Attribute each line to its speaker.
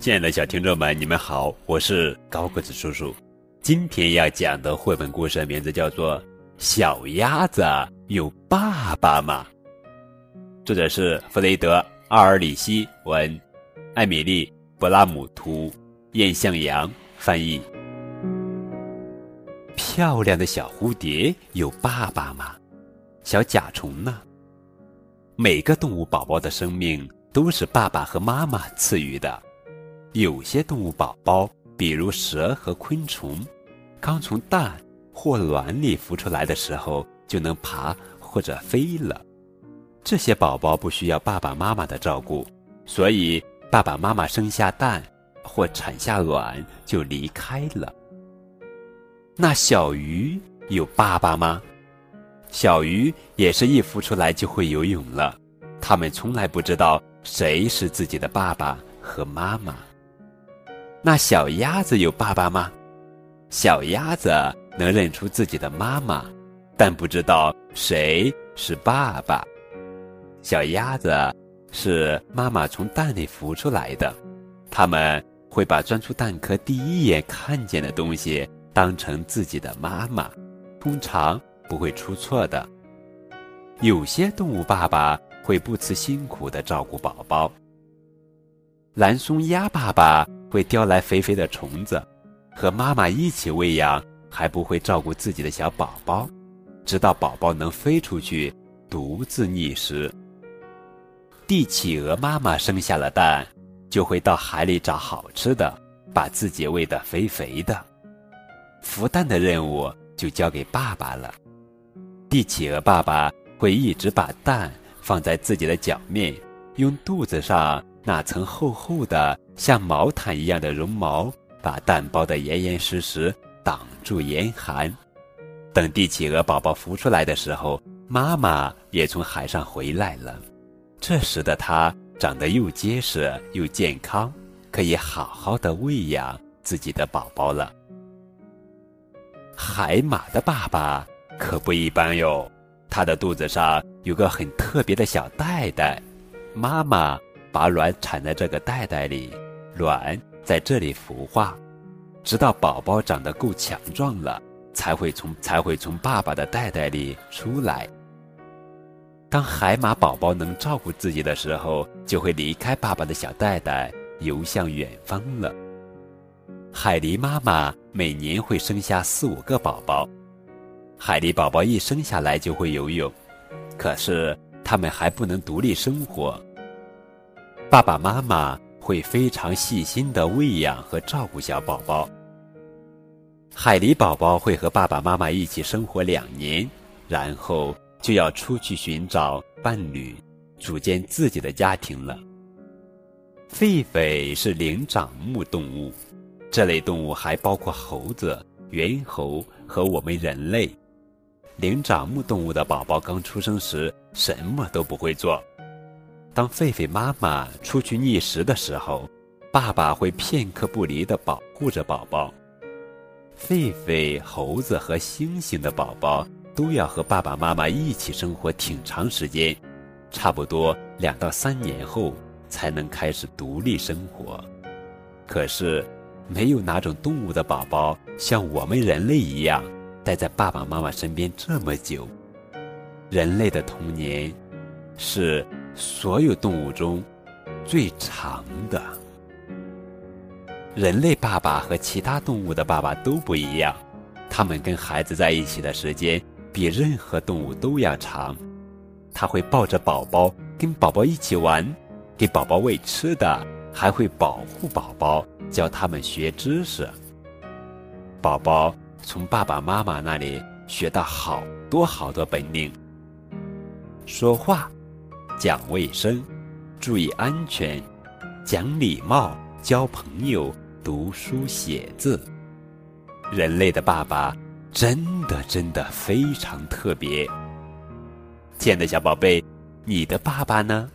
Speaker 1: 亲爱的小听众们，你们好，我是高个子叔叔。今天要讲的绘本故事名字叫做《小鸭子有爸爸吗》，作者是弗雷德·阿尔里希文，艾米丽·布拉姆图，燕向阳翻译。漂亮的小蝴蝶有爸爸吗？小甲虫呢？每个动物宝宝的生命都是爸爸和妈妈赐予的。有些动物宝宝，比如蛇和昆虫，刚从蛋或卵里孵出来的时候就能爬或者飞了。这些宝宝不需要爸爸妈妈的照顾，所以爸爸妈妈生下蛋或产下卵就离开了。那小鱼有爸爸吗？小鱼也是一孵出来就会游泳了，它们从来不知道谁是自己的爸爸和妈妈。那小鸭子有爸爸吗？小鸭子能认出自己的妈妈，但不知道谁是爸爸。小鸭子是妈妈从蛋里孵出来的，它们会把钻出蛋壳第一眼看见的东西当成自己的妈妈，通常不会出错的。有些动物爸爸会不辞辛苦地照顾宝宝。蓝松鸭爸爸。会叼来肥肥的虫子，和妈妈一起喂养，还不会照顾自己的小宝宝，直到宝宝能飞出去，独自觅食。帝企鹅妈妈生下了蛋，就会到海里找好吃的，把自己喂得肥肥的。孵蛋的任务就交给爸爸了。帝企鹅爸爸会一直把蛋放在自己的脚面，用肚子上。那层厚厚的像毛毯一样的绒毛，把蛋包得严严实实，挡住严寒。等帝企鹅宝宝孵出来的时候，妈妈也从海上回来了。这时的它长得又结实又健康，可以好好的喂养自己的宝宝了。海马的爸爸可不一般哟，它的肚子上有个很特别的小袋袋，妈妈。把卵产在这个袋袋里，卵在这里孵化，直到宝宝长得够强壮了，才会从才会从爸爸的袋袋里出来。当海马宝宝能照顾自己的时候，就会离开爸爸的小袋袋，游向远方了。海狸妈妈每年会生下四五个宝宝，海狸宝宝一生下来就会游泳，可是它们还不能独立生活。爸爸妈妈会非常细心的喂养和照顾小宝宝。海狸宝宝会和爸爸妈妈一起生活两年，然后就要出去寻找伴侣，组建自己的家庭了。狒狒是灵长目动物，这类动物还包括猴子、猿猴和我们人类。灵长目动物的宝宝刚出生时什么都不会做。当狒狒妈妈出去觅食的时候，爸爸会片刻不离地保护着宝宝。狒狒、猴子和猩猩的宝宝都要和爸爸妈妈一起生活挺长时间，差不多两到三年后才能开始独立生活。可是，没有哪种动物的宝宝像我们人类一样待在爸爸妈妈身边这么久。人类的童年是。所有动物中最长的。人类爸爸和其他动物的爸爸都不一样，他们跟孩子在一起的时间比任何动物都要长。他会抱着宝宝，跟宝宝一起玩，给宝宝喂吃的，还会保护宝宝，教他们学知识。宝宝从爸爸妈妈那里学到好多好多本领，说话。讲卫生，注意安全，讲礼貌，交朋友，读书写字。人类的爸爸真的真的非常特别。亲爱的小宝贝，你的爸爸呢？